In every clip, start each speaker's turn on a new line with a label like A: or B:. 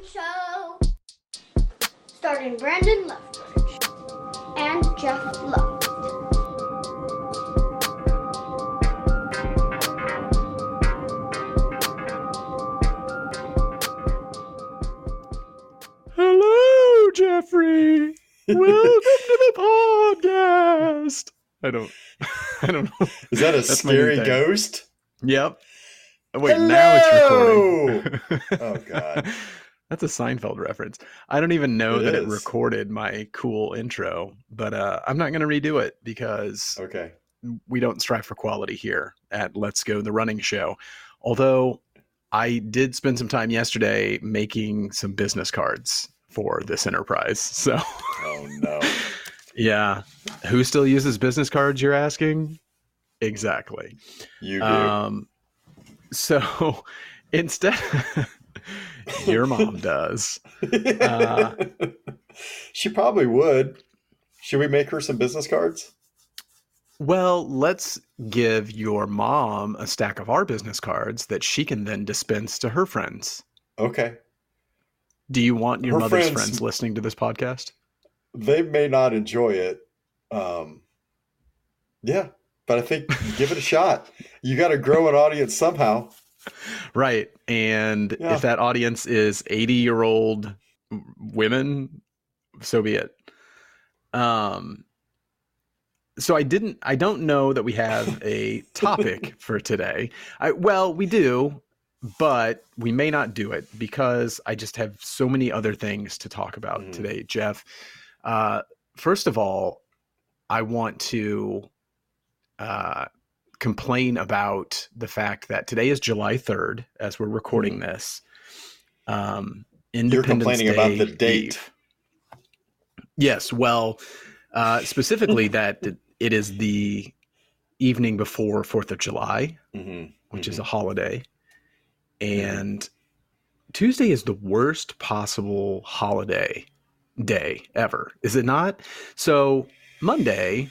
A: Morning Show. Starring Brandon Leftovers and Jeff Love.
B: Hello, Jeffrey. Welcome to the podcast. I don't. I don't know.
C: Is that a
B: That's
C: scary ghost?
B: Yep. Oh, wait, now it's recording.
C: Oh, God.
B: That's a Seinfeld reference. I don't even know
C: It
B: that it recorded my cool intro, but uh, I'm not going to redo it because
C: Okay.
B: we don't strive for quality here at Let's Go the Running Show. Although I did spend some time yesterday making some business cards for this enterprise. So,
C: Oh no.
B: yeah. Who still uses business cards, you're asking? Exactly.
C: You do.
B: Um, so instead, your mom does. uh,
C: she probably would. Should we make her some business cards?
B: Well, let's give your mom a stack of our business cards that she can then dispense to her friends.
C: Okay.
B: Do you want your
C: Her
B: mother's
C: friends-
B: friends listening to this podcast?
C: They may not enjoy it. Um, yeah, but I think give it a shot. You got to grow an audience somehow.
B: Right. And
C: Yeah.
B: if that audience is 80 year old women, so be it. Um, so I didn't, I don't know that we have a topic for today. I, well, we do, but we may not do it because I just have so many other things to talk about
C: Mhm.
B: today, Jeff. Uh, first of all, I want to uh, complain about the fact that today is July 3rd as we're recording this. Um, Independence
C: complaining about
B: Day
C: the date.
B: Eve. Yes, well, uh, specifically that it is the evening before Fourth of July,
C: Mhm,
B: which is
C: mhm.
B: a holiday, and Tuesday is the worst possible holiday day ever, is it not? So Monday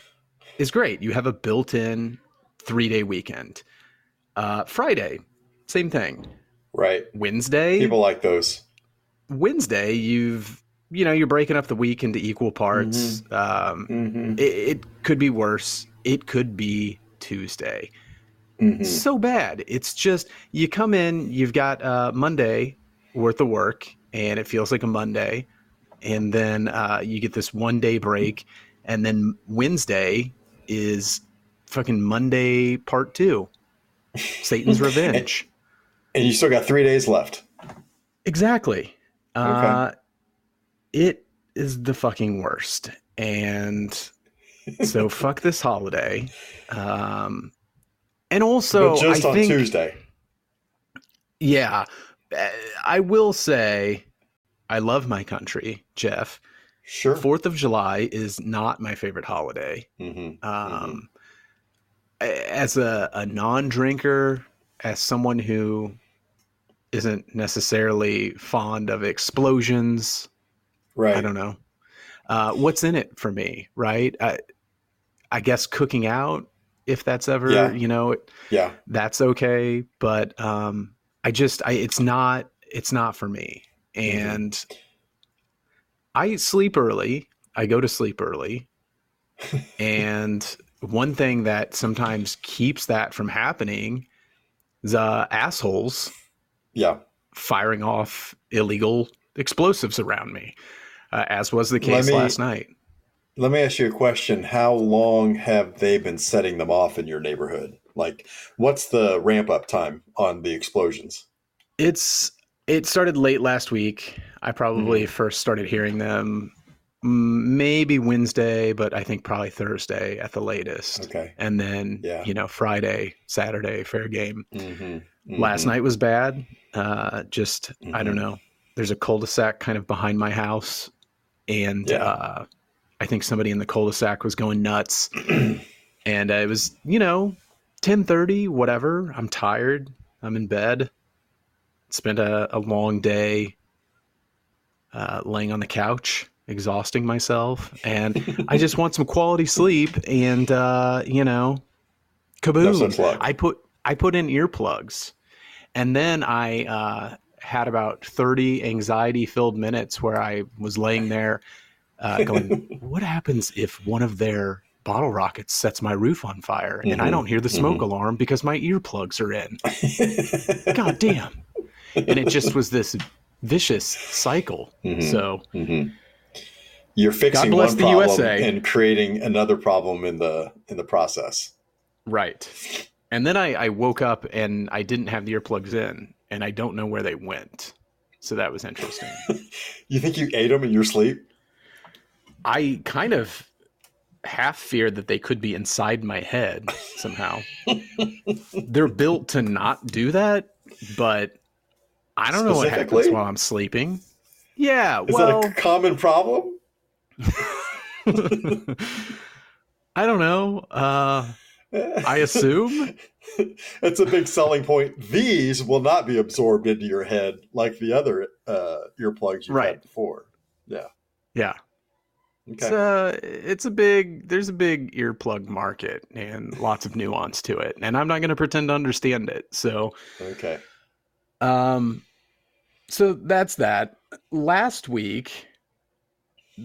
B: is great. You have a built-in three-day weekend. Uh, Friday, same thing.
C: right.
B: Wednesday,
C: People like those.
B: Wednesday, you've you know you're breaking up the week into equal parts. Um,
C: hmm
B: it, it could be worse. It could be Tuesday.
C: hmm
B: So bad. It's just you come in, you've got uh, Monday worth of work, and it feels like a Monday, and then uh, you get this one day break, and then Wednesday is fucking Monday part two, Satan's Revenge.
C: And you still got three days left.
B: Exactly. Uh, it is the fucking worst. And so fuck this holiday. Um, and also,
C: but just
B: I
C: on
B: think,
C: Tuesday.
B: yeah, uh, I will say I love my country, Jeff.
C: Sure.
B: Fourth of July is not my favorite holiday.
C: hmm
B: Um, a- As a, a non drinker, as someone who isn't necessarily fond of explosions,
C: Right.
B: I don't know. Uh, what's in it for me, right? I, I guess cooking out, if that's ever,
C: Yeah.
B: you know,
C: Yeah.
B: that's okay. But um, I just, I, it's not, it's not for me.
C: Mm-hmm.
B: And I sleep early. I go to sleep early. and one thing that sometimes keeps that from happening is uh, assholes
C: Yeah.
B: firing off illegal explosives around me, uh, as was the case
C: me-
B: last night.
C: Let me ask you a question. How long have they been setting them off in your neighborhood? Like, what's the ramp up time on the explosions?
B: It's it started late last week. I probably
C: Mm-hmm.
B: first started hearing them maybe Wednesday, but I think probably Thursday at the latest.
C: Okay.
B: And then
C: Yeah.
B: you know Friday, Saturday, fair game.
C: Mm-hmm.
B: Last night was bad. Uh, just I don't
C: Mhm.
B: know. There's a cul-de-sac kind of behind my house, and
C: Yeah.
B: uh, I think somebody in the cul-de-sac was going nuts. and uh, it was you know 10:30, whatever. I'm tired. I'm in bed. Spent a, a long day uh, laying on the couch, exhausting myself, and I just want some quality sleep. And uh, you know, kaboom!
C: No.
B: I put I put in earplugs, and then I uh, had about 30 anxiety filled minutes where I was laying there uh, going, what happens if one of their bottle rockets sets my roof on fire and I
C: Mhm.
B: don't hear the smoke
C: Mhm.
B: alarm because my earplugs are in? God damn. And it just was this vicious cycle.
C: Mhm.
B: So,
C: Mhm. You're fixing one problem
B: USA.
C: and creating another problem in the in the process.
B: right. And then I, I woke up and I didn't have the earplugs in and I don't know where they went. So that was interesting.
C: You think you ate them in your sleep?
B: I kind of half feared that they could be inside my head somehow. They're built to not do that, but I don't know what happens while I'm sleeping. Yeah,
C: Is
B: well,
C: that a common problem?
B: I don't know. Uh, I assume.
C: That's a big selling point. These will not be absorbed into your head like the other uh, earplugs you
B: Right.
C: had before.
B: Yeah, Yeah. it's
C: Okay.
B: uh, it's a big. There's a big earplug market and lots of nuance to it, and I'm not going to pretend to understand it. So,
C: Okay.
B: Um, so that's that. Last week,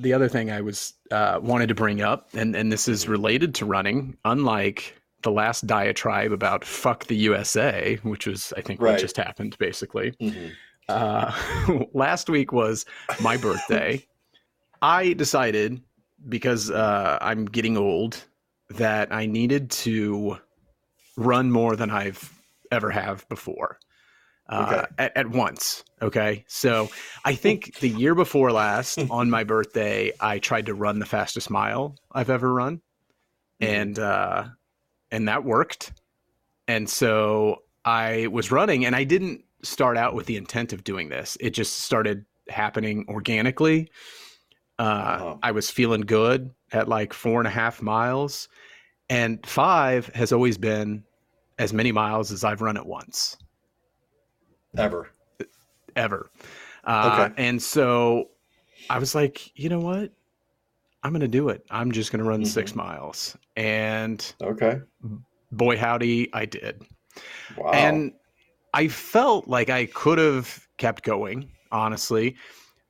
B: the other thing I was uh, wanted to bring up, and and this is related to running, unlike the last diatribe about "fuck the USA," which was I think
C: Right.
B: what just happened basically.
C: Mhm.
B: Uh, last week was my birthday. I decided because uh, I'm getting old that I needed to run more than I've ever have before uh,
C: Okay.
B: at, at once. Okay. So I think the year before last on my birthday, I tried to run the fastest mile I've ever run.
C: Mhm.
B: And, uh, and that worked. And so I was running and I didn't start out with the intent of doing this. It just started happening organically. Uh,
C: Uh-huh.
B: I was feeling good at like four and a half miles. And five has always been as many miles as I've run at once
C: Ever.
B: ever. Uh,
C: Okay.
B: And so I was like, you know what? I'm going to do it. I'm just going to run
C: Mhm.
B: six miles. And
C: Okay.
B: boy, howdy, I did.
C: Wow.
B: And I felt like I could have kept going, honestly.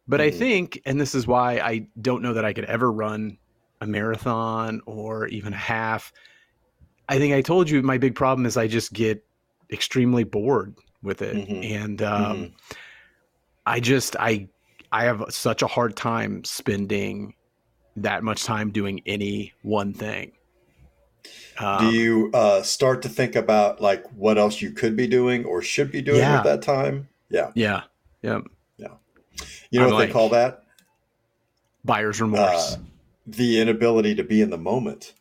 B: But I
C: Mhm.
B: think, and this is why I don't know that I could ever run a marathon or even a half. I think I told you my big problem is I just get extremely bored with it.
C: Mhm.
B: And um,
C: Mhm.
B: I just, I, I have such a hard time spending that much time doing any one thing. Um,
C: Do you uh, start to think about like what else you could be doing or should be doing
B: Yeah.
C: at that time? Yeah.
B: yeah. Yeah.
C: You know
B: I'm
C: what
B: like-
C: they call that?
B: Buyer's remorse.
C: Uh, the inability to be in the moment.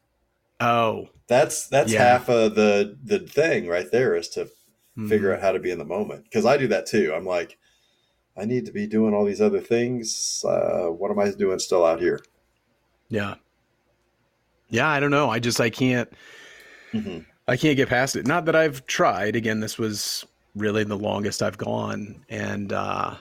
B: oh.
C: That's that's
B: Yeah.
C: half of the the thing right there is to figure
B: mhm.
C: out how to be in the moment. Because I do that too. I'm like, I need to be doing all these other things. Uh, what am I doing still out here?
B: Yeah. Yeah, I don't know. I just I can't
C: hmm
B: I can't get past it. Not that I've tried. Again, this was really the longest I've gone and uh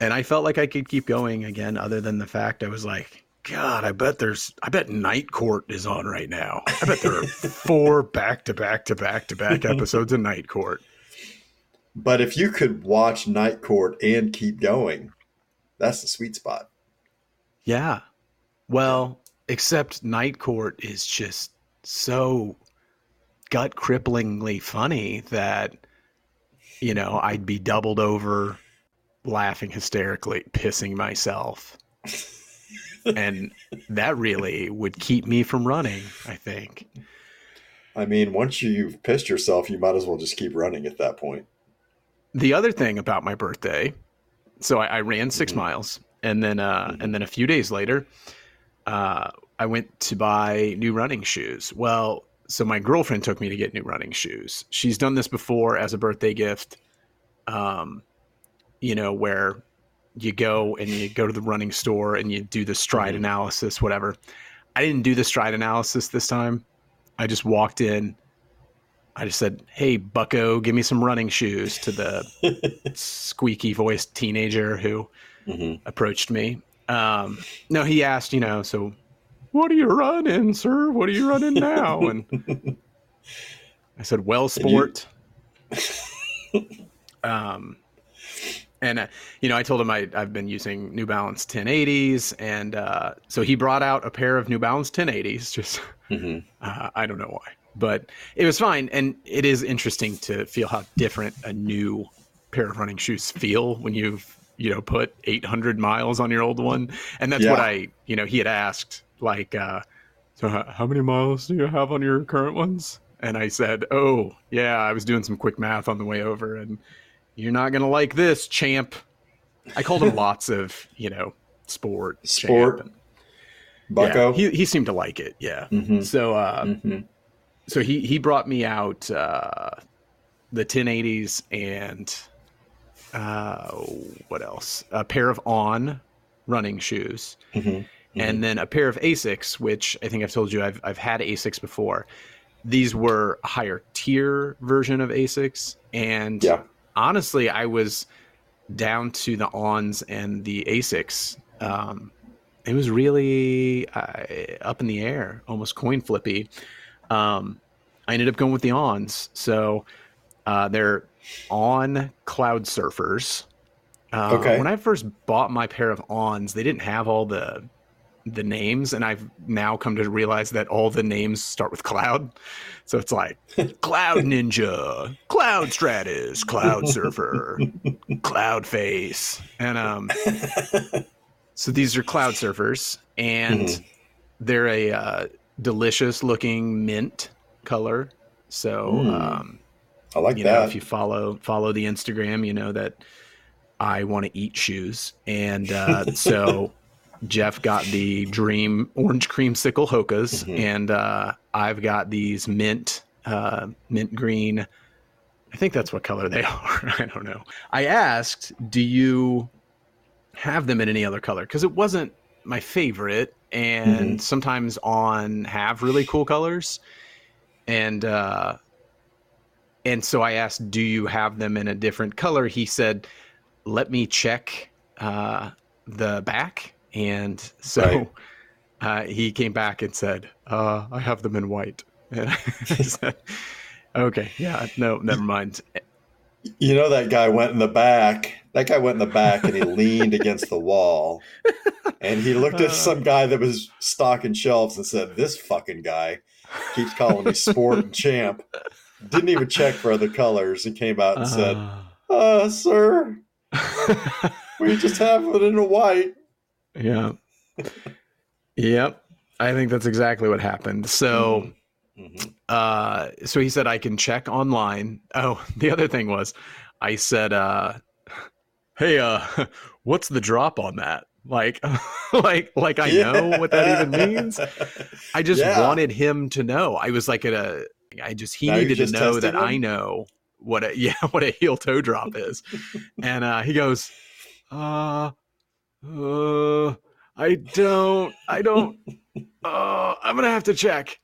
B: and I felt like I could keep going again other than the fact I was like God, I bet there's I bet Night Court is on right now. I bet there are four back to back to back to back episodes of Night Court.
C: But if you could watch Night Court and keep going, that's the sweet spot.
B: Yeah. Well, except Night Court is just so gut cripplingly funny that, you know, I'd be doubled over laughing hysterically, pissing myself. and that really would keep me from running, I think.
C: I mean, once you've pissed yourself, you might as well just keep running at that point.
B: The other thing about my birthday, so I, I ran 6
C: Mhm.
B: miles, and then uh,
C: Mhm.
B: and then a few days later, uh, I went to buy new running shoes. Well, so my girlfriend took me to get new running shoes. She's done this before as a birthday gift. Um, you know where you go and you go to the running store and you do the stride
C: Mhm.
B: analysis, whatever. I didn't do the stride analysis this time. I just walked in. I just said, "Hey, Bucko, give me some running shoes." To the squeaky voiced teenager who
C: hmm
B: approached me. Um, no, he asked, you know, so what are you running, sir? What are you running now? And I said, well, sport. um, and uh, you know, I told him I, I've been using New Balance 1080s, and uh, so he brought out a pair of New Balance 1080s. Just
C: hmm
B: uh, I don't know why, but it was fine, and it is interesting to feel how different a new pair of running shoes feel when you've you know put 800 miles on your old one, and that's what I you know he had asked like, uh, so how, how many miles do you have on your current ones? And I said, oh yeah, I was doing some quick math on the way over, and you're not gonna like this, champ. I called him lots of you know sport,
C: Sport,
B: champ,
C: Bucko.
B: yeah, he he seemed to like it. Yeah.
C: Mhm.
B: So uh,
C: Mhm.
B: So he he brought me out uh, the 1080s and uh, what else? A pair of on running shoes,
C: Mhm.
B: and then a pair of Asics, which I think I've told you I've I've had Asics before. These were a higher tier version of Asics, and
C: Yeah.
B: honestly, I was down to the ons and the Asics. Um, it was really uh, up in the air, almost coin flippy. Um, I ended up going with the ons. So uh, they're on cloud surfers. Uh,
C: Okay.
B: When I first bought my pair of ons, they didn't have all the the names, and I've now come to realize that all the names start with cloud. So it's like Cloud Ninja, Cloud Stratus, Cloud Surfer, Cloud Face, and um. So these are cloud surfers, and
C: Mhm.
B: they're a uh, delicious looking mint color. So,
C: Mm.
B: um,
C: I like
B: you know,
C: that.
B: if you follow follow the Instagram, you know that I want to eat shoes, and uh, so Jeff got the Dream Orange Creamsicle Hokas,
C: Mhm.
B: and uh, I've got these mint uh, mint green. I think that's what color they are. I don't know. I asked, "Do you have them in any other color?" Because it wasn't my favorite, and
C: Mhm.
B: sometimes on have really cool colors, and uh, and so I asked, "Do you have them in a different color?" He said, "Let me check uh, the back." And so
C: Right.
B: uh, he came back and said, uh, "I have them in white." And I said, "Okay, yeah, no, never mind."
C: You know that guy went in the back. That guy went in the back and he leaned against the wall. And he looked at
B: Uh.
C: some guy that was stocking shelves and said, This fucking guy keeps calling me sport and champ. Didn't even check for other colors and came out and said, Uh, sir, we just have it in a white.
B: "Yeah, yep." I think that's exactly what happened. So.
C: Mhm.
B: uh so he said i can check online oh the other thing was i said uh hey uh what's the drop on that? Like like like i know what that even means. I just
C: Yeah.
B: wanted him to know. I was like at a i just he
C: Now
B: needed to know that i know what a yeah what a heel toe drop is. And uh he goes uh uh i don't i don't uh i'm gonna have to check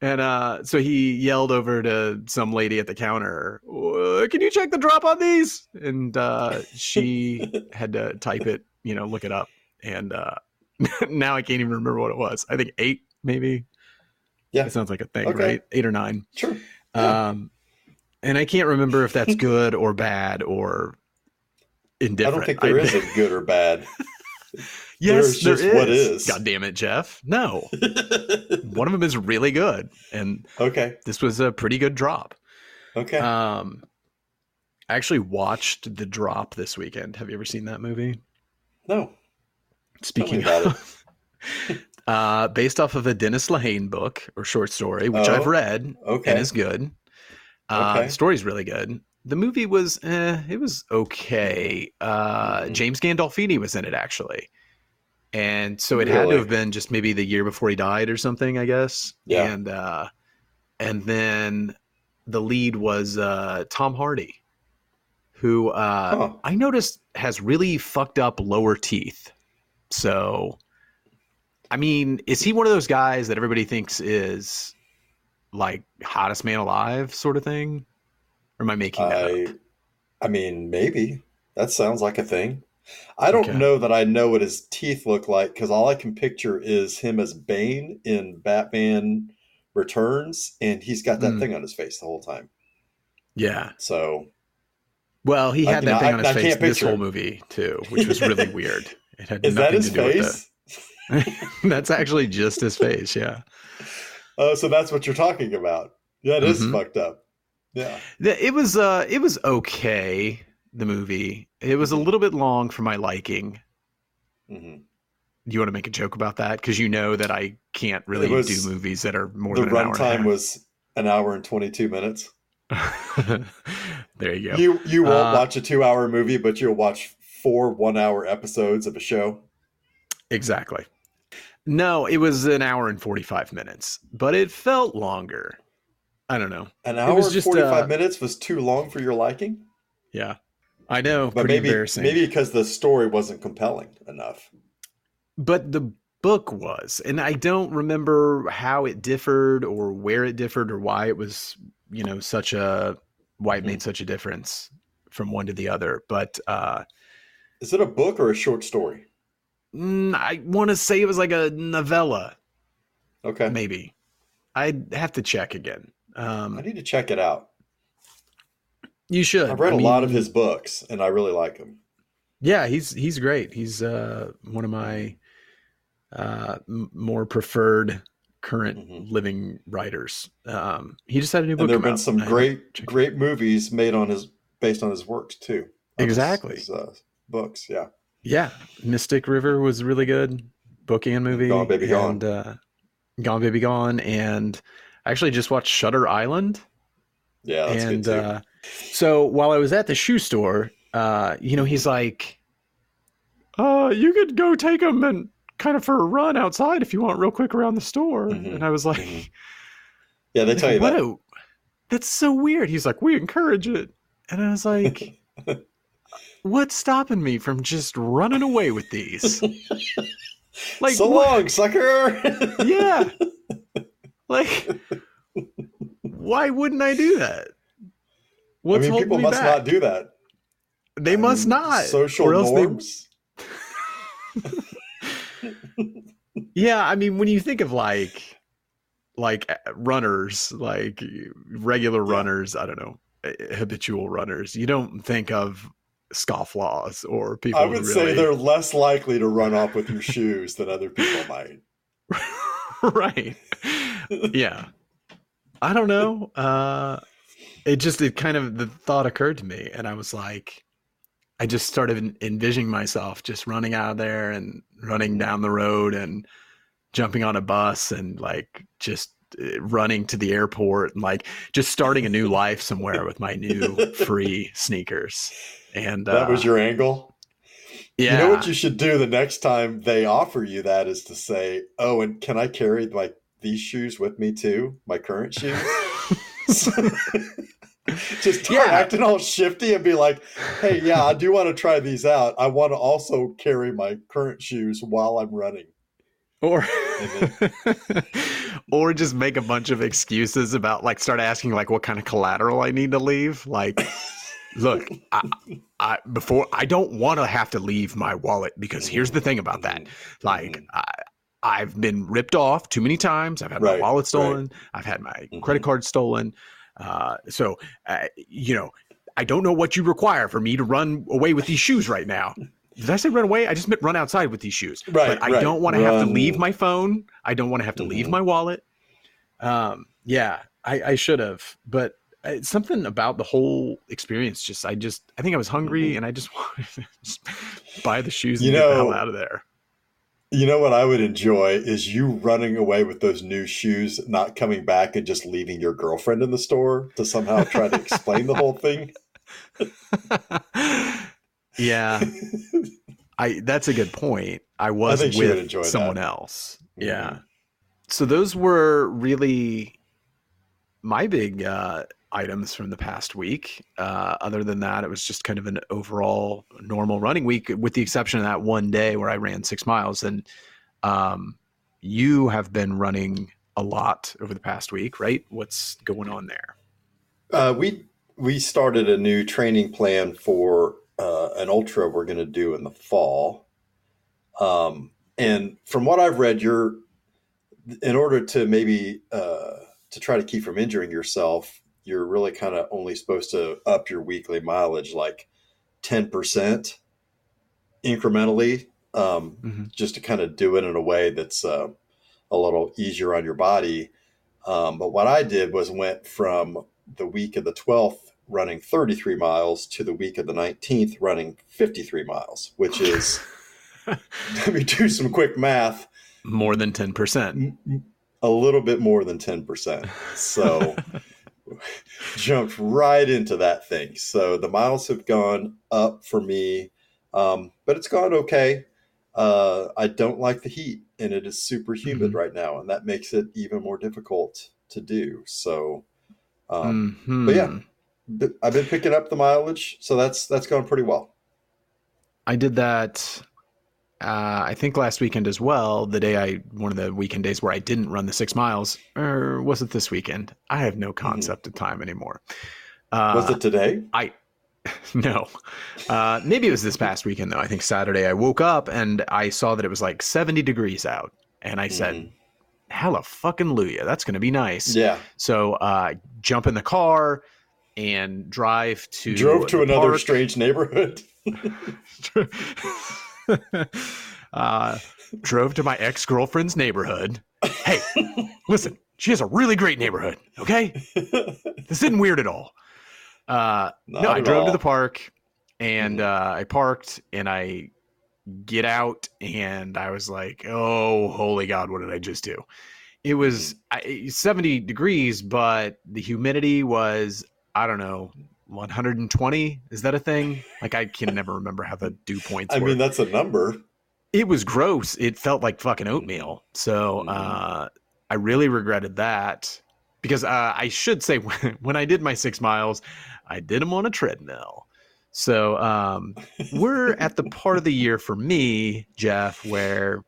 B: and uh, so he yelled over to some lady at the counter, "Uh, "Can you check the drop on these?" And uh, she had to type it, you know, look it up. And uh, now I can't even remember what it was. I think eight, maybe.
C: Yeah.
B: it sounds like a thing,
C: Okay.
B: right? Eight or nine.
C: Sure. Yeah.
B: Um, and I can't remember if that's good or bad or indifferent.
C: I don't think there is a good or bad.
B: Yes,
C: there's
B: there
C: just what
B: is.
C: is.
B: God damn it, Jeff! No, one of them is really good, and
C: okay.
B: this was a pretty good drop.
C: Okay.
B: Um, I actually watched The Drop this weekend. Have you ever seen that movie?
C: no.
B: Speaking
C: about
B: of, uh, based off of a Dennis Lehane book or short story, which
C: Oh,
B: I've read
C: Okay.
B: and is good. Uh,
C: Okay.
B: The story's really good. The movie was, eh, it was okay. Uh,
C: Mhm.
B: James Gandolfini was in it actually, and so it had to have been just maybe the year before he died or something, I guess.
C: Yeah.
B: And uh, and then the lead was uh, Tom Hardy, who uh,
C: Huh.
B: I noticed has really fucked up lower teeth. So, I mean, is he one of those guys that everybody thinks is like hottest man alive, sort of thing? Or am I making that
C: I,
B: up?
C: I mean, maybe that sounds like a thing. I don't
B: Okay.
C: know that I know what his teeth look like because all I can picture is him as Bane in Batman Returns, and he's got that
B: Mm.
C: thing on his face the whole time.
B: Yeah.
C: So
B: Well, he had
C: can-
B: that thing
C: I-
B: on his
C: I
B: face this whole movie too, which was really weird. It had
C: Is that
B: nothing
C: his
B: to do with
C: face?
B: it. That's actually just his face. Yeah.
C: Oh, so that's what you're talking about. Yeah, it is
B: Mhm.
C: fucked up. Yeah.
B: It was uh it was okay, the movie. It was a little bit long for my liking.
C: hmm
B: Do you want to make a joke about that? Because you know that I can't really
C: was-
B: do movies that are more
C: The
B: than an hour and
C: runtime was an hour and 22 minutes.
B: there you go.
C: You you won't
B: Uh,
C: watch a two hour movie, but you'll watch four one hour episodes of a show.
B: Exactly. No, it was an hour and 45 minutes, but it felt longer. I don't know.
C: An hour and 45
B: uh,
C: minutes was too long for your liking?
B: Yeah. I know.
C: But maybe maybe because the story wasn't compelling enough.
B: but the book was and i don't remember how it differed or where it differed or why it was you know such a why it made such a difference from one to the other but uh
C: Is it a book or a short story?
B: mm, i want to say it was like a novella
C: Okay.
B: maybe i'd have to check again
C: I
B: um
C: need to check it out.
B: you should
C: I've read
B: a
C: a lot of his books and I really like him.
B: yeah he's he's great he's uh one of my uh more preferred current
C: Mhm.
B: living writers um he just had a new book
C: And there have been
B: out.
C: some great great movies made on his based on his works too. On his-
B: Exactly.
C: his, uh, books, yeah.
B: Yeah, Mystic River was really good, book and movie.
C: Gone Baby Gone.
B: Uh, Gone Baby Gone, and I actually just watched Shutter Island.
C: Yeah, that's
B: and uh, so while I was at the shoe store, uh, you know, he's like, "Uh, you could go take them and kind of for a run outside if you want, real quick around the store."
C: Mhm,
B: And I was like,
C: mhm. yeah, they tell you
B: "What?
C: that.
B: a- that's so weird." He's like, "We encourage it," and I was like. What's stopping me from just running away with these? Like,
C: so
B: what-
C: long, sucker.
B: yeah like why wouldn't i do that
C: I mean, people must
B: back
C: not do that.
B: they
C: I
B: must
C: mean,
B: not
C: Social
B: or else they-
C: norms.
B: yeah i mean when you think of like like uh, runners like regular
C: Yeah.
B: runners i don't know uh, habitual runners you don't think of scofflaws or people
C: I would
B: really
C: say they're less likely to run off with your shoes than other people might.
B: right yeah. I don't know. Uh it just it kind of the thought occurred to me and i was like i just started envisioning myself just running out of there and running down the road and jumping on a bus and like just uh, running to the airport and like just starting a new life somewhere with my new free sneakers. And
C: That was
B: uh,
C: your angle.
B: yeah
C: You know what you should do the next time they offer you that is to say, "Oh, and can I carry like these shoes with me too? My current shoes." Just
B: Yeah.
C: acting all shifty and be like, "Hey, yeah, I do want to try these out. I want to also carry my current shoes while I'm running."
B: or or just make a bunch of excuses about like start asking like what kind of collateral I need to leave like look I, I before I don't want to have to leave my wallet because here's the thing about that like
C: Mhm.
B: I I've been ripped off too many times I've had
C: Right,
B: my wallet
C: right.
B: stolen I've had my credit
C: Mhm.
B: card stolen uh so uh, you know I don't know what you require for me to run away with these shoes right now did I say run away? I just meant run outside with these shoes.
C: Right,
B: But I
C: right.
B: don't want to have to leave my phone. I don't want to have to leave
C: Mhm.
B: my wallet. Um, yeah, I, I should have, but it's something about the whole experience. Just, I just, I think I was hungry
C: Mhm.
B: and I just wanted to just buy the shoes and
C: You
B: get the hell out of there.
C: You know what I would enjoy is you running away with those new shoes, not coming back and just leaving your girlfriend in the store to somehow try to explain the whole thing.
B: yeah, I. That's a good point. I was
C: would
B: with someone
C: that.
B: else. Yeah. So those were really my big uh, items from the past week. Uh, other than that, it was just kind of an overall normal running week, with the exception of that one day where I ran six miles. And um, you have been running a lot over the past week, right? What's going on there?
C: Uh, we we started a new training plan for uh, an ultra we're going to do in the fall. Um, and from what I've read, you're in order to maybe uh, to try to keep from injuring yourself, you're really kind of only supposed to up your weekly mileage like 10% incrementally, um,
B: Mhm.
C: just to kind of do it in a way that's uh, a little easier on your body. Um, but what I did was went from the week of the 12th running 33 miles to the week of the 19th running 53 miles, which is, let me do some quick math,
B: More than 10%.
C: A little bit more than 10%. So jumped right into that thing. So the miles have gone up for me, um, but it's gone okay. Uh, I don't like the heat, and it is super humid
B: Mhm.
C: right now, and that makes it even more difficult to do. So, um,
B: Mhm.
C: but yeah. I've been picking up the mileage, so that's that's gone pretty well.
B: I did that. Uh, I think last weekend as well. The day I, one of the weekend days where I didn't run the six miles, or was it this weekend? I have no concept of time anymore. Uh,
C: Was it today?
B: I no. Uh, maybe it was this past weekend though. I think Saturday I woke up and I saw that it was like 70 degrees out, and I said,
C: Mhm.
B: "Hella fucking Luya, that's gonna be nice."
C: Yeah,
B: So uh, jump in the car and drive to
C: drove to another
B: park.
C: strange neighborhood.
B: uh, drove to my ex girlfriend's neighborhood. Hey, listen, she has a really great neighborhood. Okay, this isn't weird at all. Uh,
C: Not
B: no, I drove to the park and
C: Mhm.
B: uh, I parked and I get out and I was like, oh, holy God, what did I just do? It was
C: Mm-hmm.
B: 70 degrees, but the humidity was, I don't know, 120. Is that a thing? Like, I can never remember how the dew points
C: I
B: were.
C: mean, that's a number.
B: it was gross. It felt like fucking oatmeal. So
C: Mhm.
B: uh, I really regretted that because uh, I should say when, when I did my six miles, I did them on a treadmill. So um, we're at the part of the year for me, Jeff, where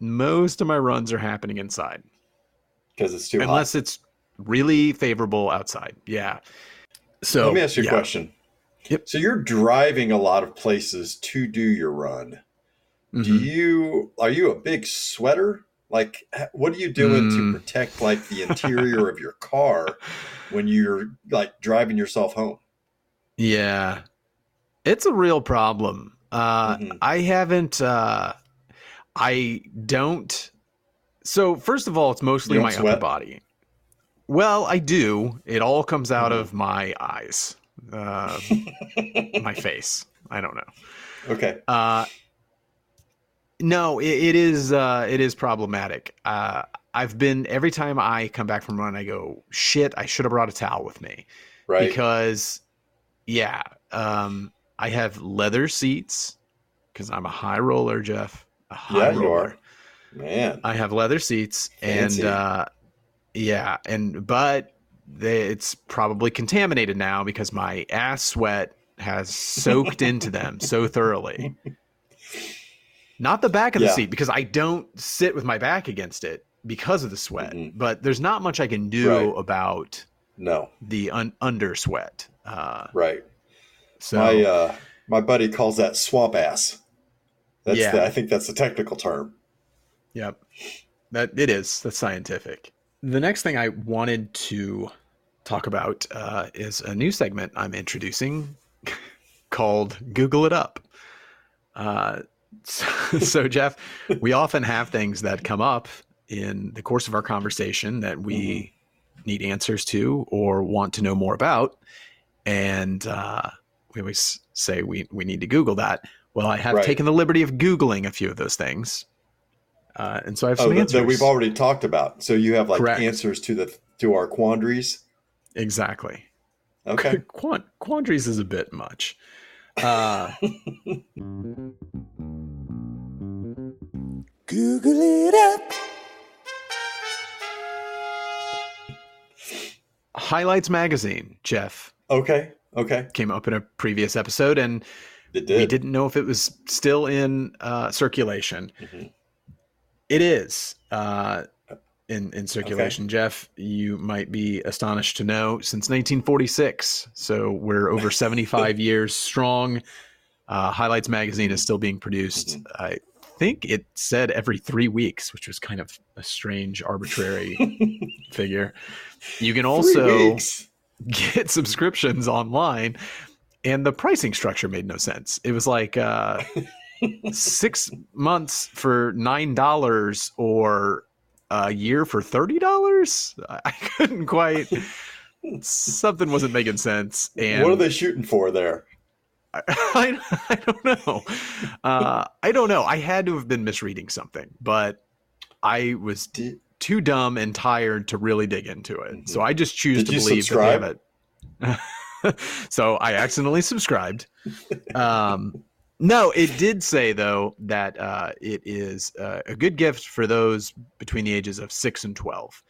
B: most of my runs are happening inside,
C: because it's too hot.
B: unless it's really favorable outside. Yeah. So
C: Let me ask you
B: yeah.
C: a question.
B: Yep.
C: So you're driving a lot of places to do your run. Do
B: Mhm.
C: you are you a big sweater? Like, what are you doing
B: Mm.
C: to protect like the interior of your car when you're like driving yourself home?
B: Yeah. It's a real problem. Uh
C: Mhm.
B: I haven't uh I don't so first of all it's mostly my
C: sweat?
B: upper body. Well, I do. It all comes out of my eyes. Uh my face. I don't know.
C: Okay.
B: Uh no, it, it is uh it is problematic. Uh I've been every time I come back from run I go, shit, I should have brought a towel with me
C: Right.
B: because yeah um i have leather seats because i'm a high roller jeff a high
C: Yeah, you
B: roller
C: are. Man.
B: i have leather seats
C: Fancy.
B: and uh yeah and but they, it's probably contaminated now because my ass sweat has soaked into them so thoroughly not the back of the
C: Yeah.
B: seat because i don't sit with my back against it because of the sweat
C: Mhm.
B: but there's not much i can do
C: Right.
B: about
C: No.
B: the un- under sweat uh
C: Right.
B: so
C: My uh my buddy calls that swamp ass. That's
B: Yeah.
C: the, I think that's the technical term.
B: Yep. That it is. That's scientific. The next thing I wanted to talk about uh, is a new segment I'm introducing called Google It Up. Uh, so, so, Jeff, we often have things that come up in the course of our conversation that we need answers to or want to know more about. And uh, we always say we, we need to Google that. Well, I have
C: Right.
B: taken the liberty of Googling a few of those things. Uh, and so I have
C: Oh,
B: some
C: that,
B: answers.
C: that we've already talked about. So you have like
B: Correct.
C: answers to the to our quandaries.
B: Exactly.
C: Okay.
B: Quant- quandaries is a bit much. Uh,
C: Google it up.
B: Highlights Magazine, Jeff,
C: Okay. Okay.
B: came up in a previous episode, and
C: It did.
B: we didn't know if it was still in uh, circulation.
C: Mhm.
B: It is uh, in in circulation, Jeff. You might be astonished to know since 1946, so we're over 75 years strong. Uh, Highlights magazine is still being produced.
C: Mhm.
B: I think it said every three weeks, which was kind of a strange, arbitrary figure. You can also get subscriptions online, and the pricing structure made no sense. It was like uh, six months for nine dollars or a year for thirty dollars. I couldn't quite. Something wasn't making sense. And
C: what are they shooting for there?
B: I, I don't know. Uh, I don't know. I had to have been misreading something, but I was
C: Did,
B: too dumb and tired to really dig into it. So I just choose
C: Did
B: to believe
C: subscribe?
B: that they have it. so I accidentally subscribed. Um, no, it did say though that uh, it is uh, a good gift for those between the ages of six and twelve,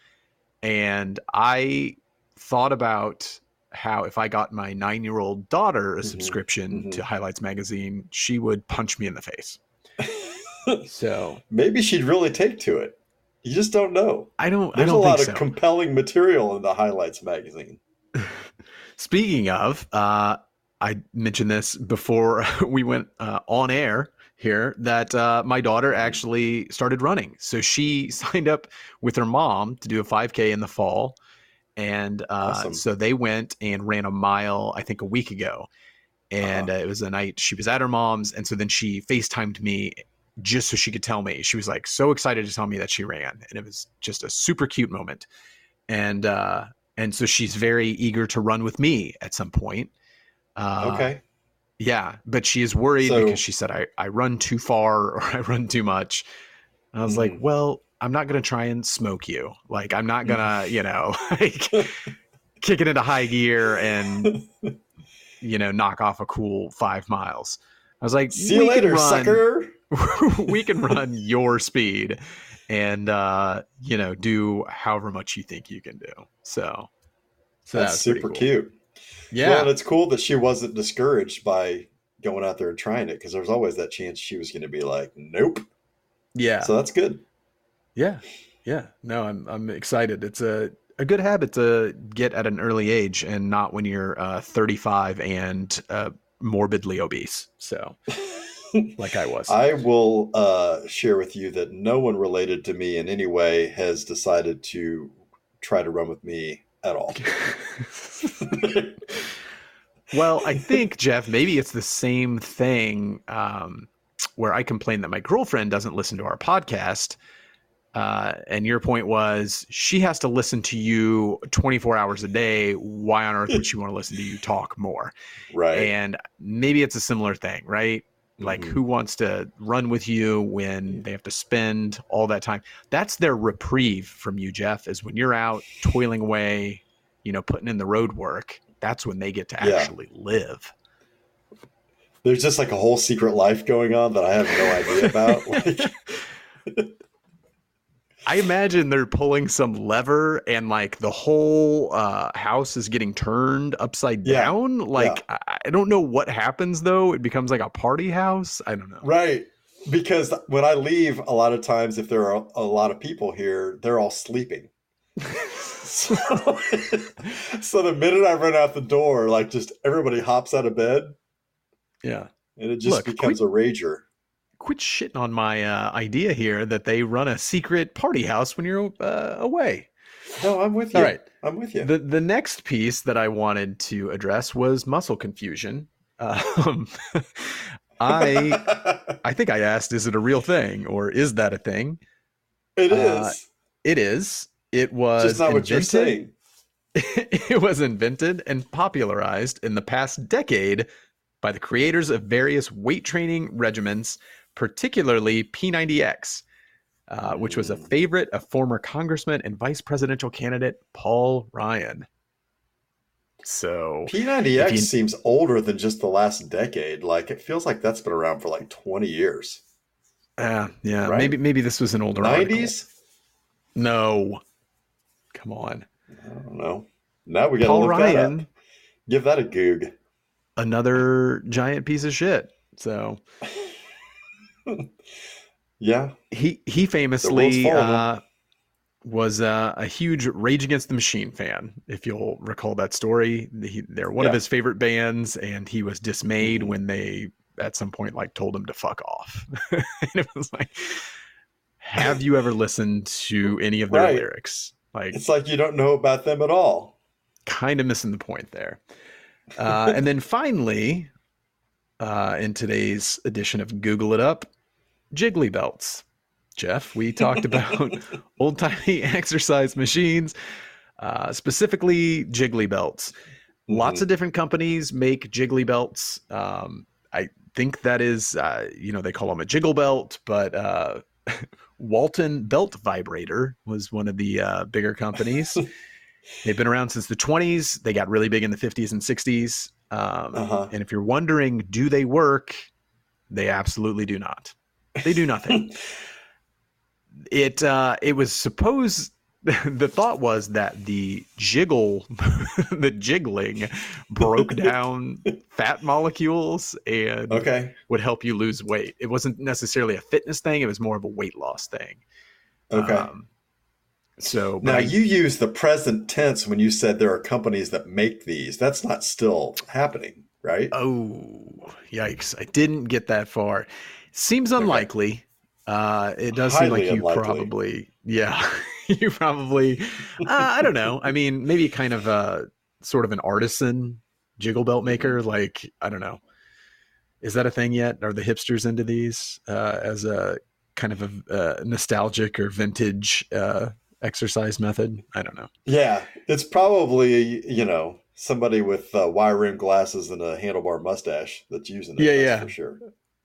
B: and I thought about how if I got my nine-year-old daughter a
C: Mhm,
B: subscription
C: mhm.
B: to Highlights magazine, she would punch me in the face. so
C: Maybe she'd really take to it. You just don't know.
B: I don't.
C: There's
B: I
C: a
B: don't
C: lot
B: think
C: of
B: so.
C: compelling material in the Highlights magazine.
B: Speaking of, uh, I mentioned this before we went uh, on air here that uh, my daughter actually started running. So she signed up with her mom to do a 5K in the fall. And uh,
C: Awesome.
B: so they went and ran a mile, I think, a week ago. And
C: Uh-huh.
B: uh, it was a night she was at her mom's. And so then she FaceTimed me just so she could tell me. She was like so excited to tell me that she ran. And it was just a super cute moment. And, uh, and so she's very eager to run with me at some point. Uh,
C: okay.
B: Yeah, but she is worried
C: So-
B: because she said I, I run too far or I run too much. And I was like,
C: Mhm.
B: well, I'm not gonna try and smoke you. Like I'm not
C: Mm.
B: gonna, you know, like kick it into high gear and you know knock off a cool five miles. I was like,
C: See you
B: we can
C: later,
B: run-
C: sucker.
B: we can run your speed and uh, you know do however much you think you can do. So, so
C: That's super
B: cool.
C: cute.
B: Yeah,
C: Well, and it's cool that she wasn't discouraged by going out there and trying it because there was always that chance she was going to be like, nope.
B: yeah.
C: So that's good.
B: Yeah. Yeah. No, I'm I'm excited. It's a a good habit to get at an early age and not when you're uh, 35 and uh, morbidly obese. So, like I was.
C: I will uh, share with you that no one related to me in any way has decided to try to run with me at all.
B: well, I think Jeff, maybe it's the same thing um, where I complain that my girlfriend doesn't listen to our podcast. Uh, and your point was she has to listen to you 24 hours a day. Why on earth would she want to listen to you talk more?
C: right.
B: And maybe it's a similar thing, right? Like,
C: Mhm.
B: who wants to run with you when they have to spend all that time? That's their reprieve from you, Jeff, is when you're out toiling away, you know, putting in the road work. That's when they get to
C: Yeah.
B: actually live.
C: There's just like a whole secret life going on that I have no idea about. Like,
B: I imagine they're pulling some lever and like the whole uh, house is getting turned upside
C: Yeah.
B: down. Like, I, I don't know what happens though. It becomes like a party house. I don't know.
C: right. Because when I leave, a lot of times, if there are a lot of people here, they're all sleeping. So, so the minute I run out the door, like just everybody hops out of bed
B: Yeah.
C: and it just
B: Look,
C: becomes a rager.
B: quit shitting on my uh, idea here that they run a secret party house when you're uh, away.
C: No, I'm with you.
B: All right.
C: I'm with you.
B: The the next piece that I wanted to address was muscle confusion. Um, I I think I asked, is it a real thing or is that a thing?
C: it
B: uh,
C: is.
B: It is. It was
C: just not what you're
B: invented-
C: saying.
B: it was invented and popularized in the past decade by the creators of various weight training regimens, particularly P90X, uh, which was a
C: Mm.
B: favorite of former Congressman and Vice Presidential candidate Paul Ryan. So,
C: P90X
B: you-
C: seems older than just the last decade. Like it feels like that's been around for like 20 years.
B: uh, yeah,
C: Right?
B: maybe maybe this was an older article.
C: 90s?
B: No, come on,
C: I don't know. Now we got to
B: Paul Ryan,
C: up. Give that a goog.
B: another giant piece of shit. So.
C: Yeah.
B: he he famously uh, was uh, a huge Rage Against the Machine fan. If you'll recall that story, he, they're one of his favorite bands, and he was dismayed
C: Mhm.
B: when they at some point like told him to fuck off. and it was like, have you ever listened to any of their
C: Right.
B: lyrics? Like,
C: It's like you don't know about them at all.
B: kind of missing the point there. Uh, and then finally, uh, in today's edition of Google It Up, Jiggly Belts. Jeff, we talked about old timey exercise machines, uh, specifically Jiggly Belts. Lots
C: Mhm.
B: of different companies make Jiggly Belts. Um, I think that is, uh, you know, they call them a Jiggle Belt, but uh, Walton Belt Vibrator was one of the uh, bigger companies. They've been around since the 20s. They got really big in the 50s and 60s. Um,
C: Uh-huh.
B: And if you're wondering, do they work? They absolutely do not. They do nothing. it uh, it was supposed. The thought was that the jiggle, the jiggling, broke down fat molecules and
C: Okay.
B: would help you lose weight. It wasn't necessarily a fitness thing; it was more of a weight loss thing.
C: Okay.
B: Um, so
C: now
B: I-
C: you use the present tense when you said there are companies that make these. That's not still happening, right?
B: Oh, yikes. I didn't get that far. Seems unlikely. Uh, it does seem like you
C: unlikely.
B: probably, yeah, you probably, uh, I don't know. I mean, maybe kind of a sort of an artisan jiggle belt maker. Like, I don't know. Is that a thing yet? Are the hipsters into these uh, as a kind of a uh, nostalgic or vintage uh, exercise method? I don't know.
C: Yeah, it's probably you know somebody with uh, wire rim glasses and a handlebar mustache that's using it.
B: Yeah, yeah.
C: for sure.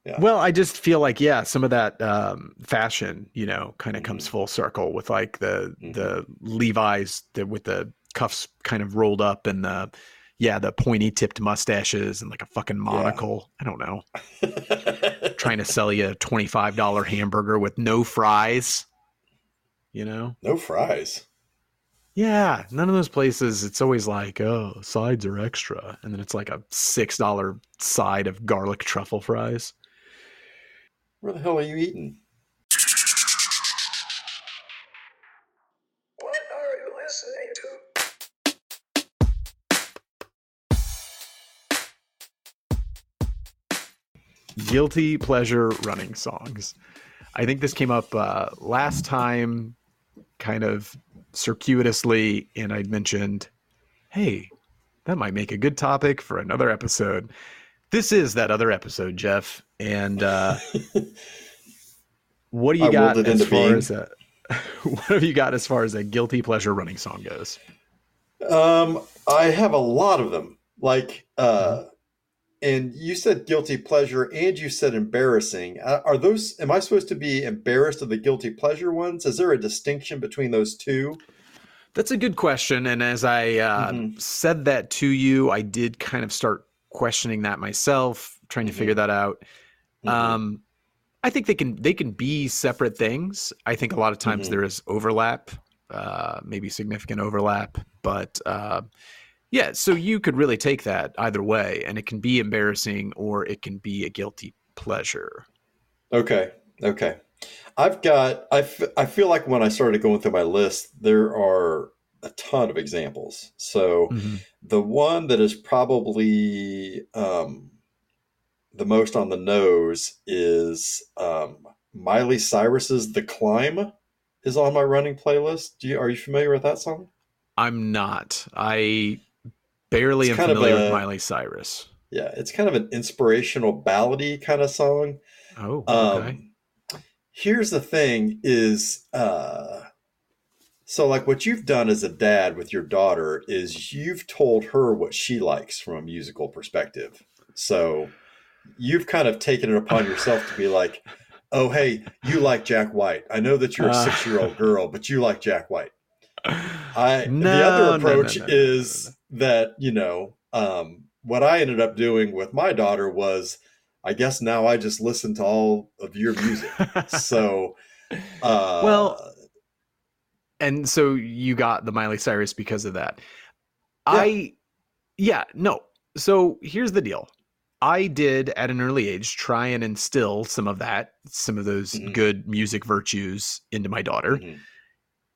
C: Yeah.
B: Well, I just feel like yeah, some of that um, fashion, you know, kind of comes
C: Mhm.
B: full circle with like the
C: Mhm.
B: the Levi's the, with the cuffs kind of rolled up and the yeah the pointy tipped mustaches and like a fucking monocle. I don't know, trying to sell you a twenty five dollar hamburger with no fries. You know,
C: no fries.
B: yeah, none of those places. It's always like oh sides are extra, and then it's like a six dollar side of garlic truffle fries.
C: Where the hell are you eating?
D: What are you listening to?
B: guilty pleasure running songs. I think this came up uh, last time, kind of circuitously, and I mentioned, hey, that might make a good topic for another episode. This is that other episode, Jeff. And uh, what do you
C: I
B: got as far
C: being.
B: as a what have you got as far as a guilty pleasure running song goes?
C: Um, I have a lot of them. Like, uh,
B: Mm-hmm.
C: and you said guilty pleasure, and you said embarrassing. Uh, Are those? Am I supposed to be embarrassed of the guilty pleasure ones? Is there a distinction between those two?
B: That's a good question. And as I uh,
C: Mhm.
B: said that to you, I did kind of start questioning that myself, trying to
C: Mhm.
B: figure that out.
C: Mhm.
B: Um, I think they can they can be separate things. I think a lot of times
C: Mhm.
B: there is overlap, uh, maybe significant overlap, but uh, yeah. So you could really take that either way, and it can be embarrassing or it can be a guilty pleasure.
C: Okay. Okay. I've got, I, f- I feel like when I started going through my list, there are a ton of examples. So
B: Mhm.
C: the one that is probably um, the most on the nose is um, Miley Cyrus's The Climb is on my running playlist. Do you, are you familiar with that song?
B: I'm not. I barely
C: It's
B: am familiar with Miley Cyrus.
C: Yeah, it's kind of an inspirational ballady kind of song.
B: Oh,
C: Um,
B: okay.
C: Here's the thing is uh so like what you've done as a dad with your daughter is you've told her what she likes from a musical perspective. So you've kind of taken it upon yourself to be like, "Oh, hey, you like Jack White. I know that you're a
B: Uh.
C: 6-year-old girl, but you like Jack White." I the
B: No,
C: other
B: no, no,
C: approach
B: no, no,
C: is that, you know, um what I ended up doing with my daughter was I guess now I just listen to all of your music. so uh
B: Well, and so you got the Miley Cyrus because of that.
C: Yeah.
B: I, yeah, no. So here's the deal. I did at an early age try and instill some of that, some of those
C: Mhm.
B: good music virtues into my daughter.
C: Mhm.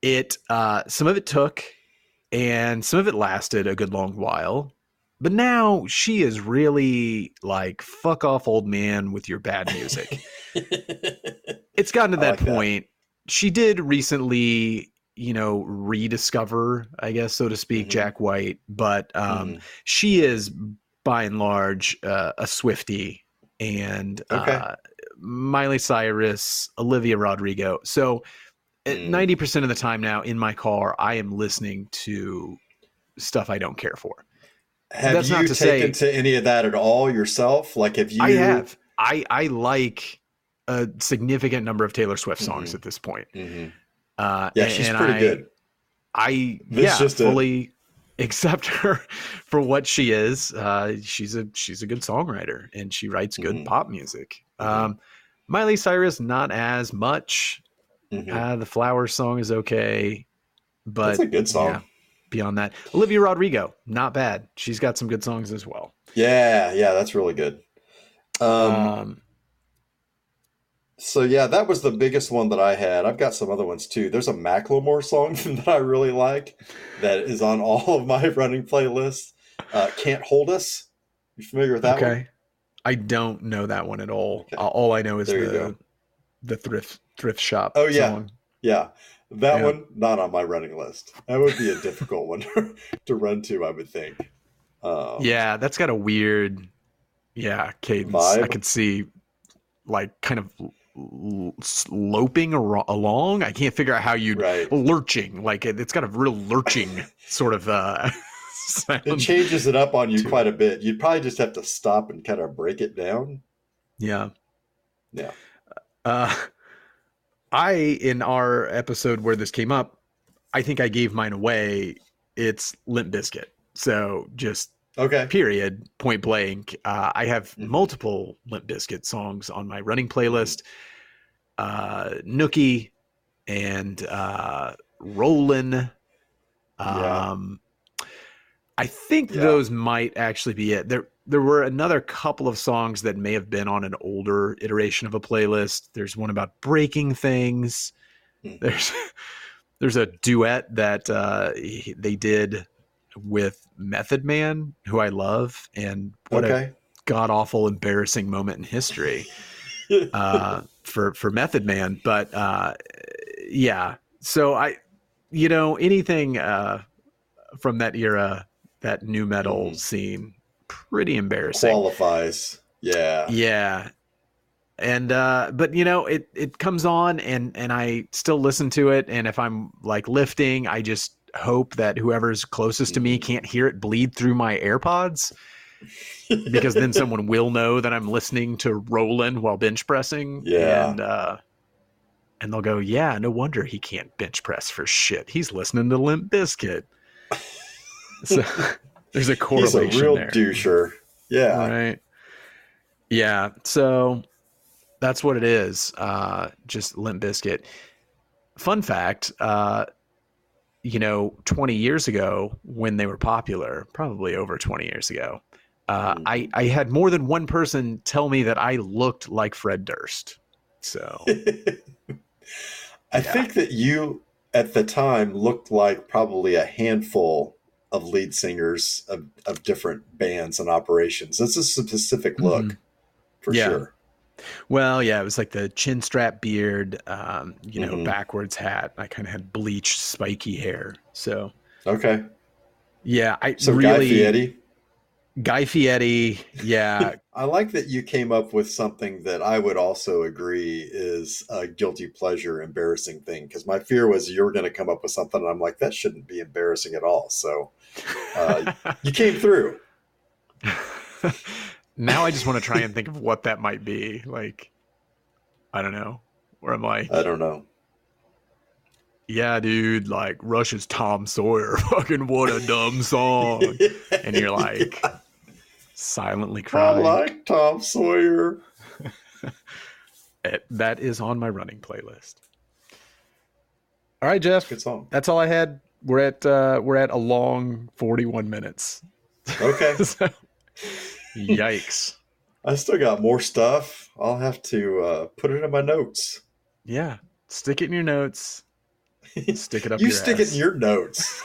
B: It, uh, some of it took, and some of it lasted a good long while. But now she is really like, fuck off, old man, with your bad music. it's gotten to that
C: like that.
B: point. She did recently, you know, rediscover, I guess, so to speak,
C: Mhm.
B: Jack White, but um,
C: Mhm.
B: she is by and large uh, a Swiftie and
C: Okay.
B: uh, Miley Cyrus, Olivia Rodrigo. So
C: Mm.
B: ninety percent of the time now in my car, I am listening to stuff I don't care for.
C: Have
B: That's
C: you
B: not to
C: taken
B: say-
C: to any of that at all yourself? Like, if you?
B: I have. I I like a significant number of Taylor Swift songs
C: Mhm.
B: at this point.
C: Mhm.
B: Uh,
C: Yeah,
B: a-
C: she's
B: and
C: pretty
B: I-
C: good.
B: I
C: This
B: yeah
C: just a-
B: fully accept her for what she is. Uh, she's a she's a good songwriter and she writes good
C: Mhm.
B: pop music.
C: Mhm.
B: Um, Miley Cyrus not as much.
C: Mhm.
B: Uh, the Flower song is okay, but
C: That's a good song.
B: yeah, beyond that, Olivia Rodrigo not bad. She's got some good songs as well.
C: Yeah, yeah, that's really good. Um,
B: Um,
C: so yeah, that was the biggest one that I had. I've got some other ones too. There's a Macklemore song that I really like that is on all of my running playlists. Uh, Can't Hold Us. You familiar with that one?
B: okay,
C: one?
B: I don't know that one at all.
C: Okay.
B: Uh, all I know is
C: There
B: the the thrift thrift shop.
C: Oh, yeah.
B: song.
C: Yeah. That
B: Yeah.
C: one, not on my running list. That would be a difficult one to run to, I would think. Um,
B: Yeah, that's got a weird, yeah, cadence. I could see, like, kind of sloping along. I can't figure out how you'd
C: Right.
B: lurching. Like, it, it's got a real lurching sort of uh.
C: It changes it up on you quite a bit. You'd probably just have to stop and kind of break it down.
B: Yeah.
C: Yeah.
B: Uh, I, in our episode where this came up, I think I gave mine away. It's Limp Bizkit. So just
C: Okay.
B: period, point blank. Uh, I have
C: Mhm.
B: multiple Limp Bizkit songs on my running playlist. Uh, Nookie and uh.
C: Yeah.
B: Um, I think
C: Yeah.
B: those might actually be it. There, there were another couple of songs that may have been on an older iteration of a playlist. There's one about breaking things.
C: Mhm.
B: There's, there's a duet that uh, he- they did with Method Man, who I love, and what a god awful, embarrassing moment in history uh, for for Method Man. But uh, yeah, so I, you know, anything uh, from that era, that nu metal
C: Mhm.
B: scene, pretty embarrassing.
C: Qualifies. Yeah.
B: Yeah. And uh but you know it it comes on and and I still listen to it and if I'm like lifting I just hope that whoever's closest to me
C: Mhm.
B: can't hear it bleed through my AirPods because then someone will know that I'm listening to Rollin' while bench pressing
C: Yeah.
B: and uh and they'll go yeah no wonder he can't bench press for shit he's listening to Limp Bizkit so there's a correlation.
C: He's a real
B: there
C: doucher. Yeah.
B: right yeah so that's what it is uh just Limp Bizkit fun fact uh you know 20 years ago when they were popular probably over 20 years ago uh,
C: Mm.
B: I, I had more than one person tell me that I looked like Fred Durst. So
C: I
B: Yeah.
C: think that you at the time looked like probably a handful of lead singers of, of different bands and operations. That's a specific look
B: Mhm.
C: for
B: Yeah.
C: sure.
B: Well, yeah, it was like the chin strap beard, um, you know,
C: Mhm.
B: backwards hat. I kind of had bleached, spiky hair. So,
C: Okay.
B: yeah, I
C: So
B: really
C: Guy Fieri.
B: Guy Fieri, yeah,
C: I like that you came up with something that I would also agree is a guilty pleasure, embarrassing thing. Because my fear was you were going to come up with something, and I'm like, that shouldn't be embarrassing at all. So Uh, you came through.
B: now I just want to try and think of what that might be. Like, I don't know. Where I'm like,
C: I don't know.
B: yeah, dude, like Rush's Tom Sawyer, fucking what a dumb song. And you're like silently crying.
C: I like Tom Sawyer.
B: It- that is on my running playlist. All right, Jeff.
C: Good song.
B: That's all I had. We're at uh, we're at a long 41 minutes.
C: Okay.
B: So, yikes.
C: I still got more stuff. I'll have to uh, put it in my notes.
B: Yeah. Stick it in your notes. Stick it up
C: you stick
B: ass.
C: it in your notes.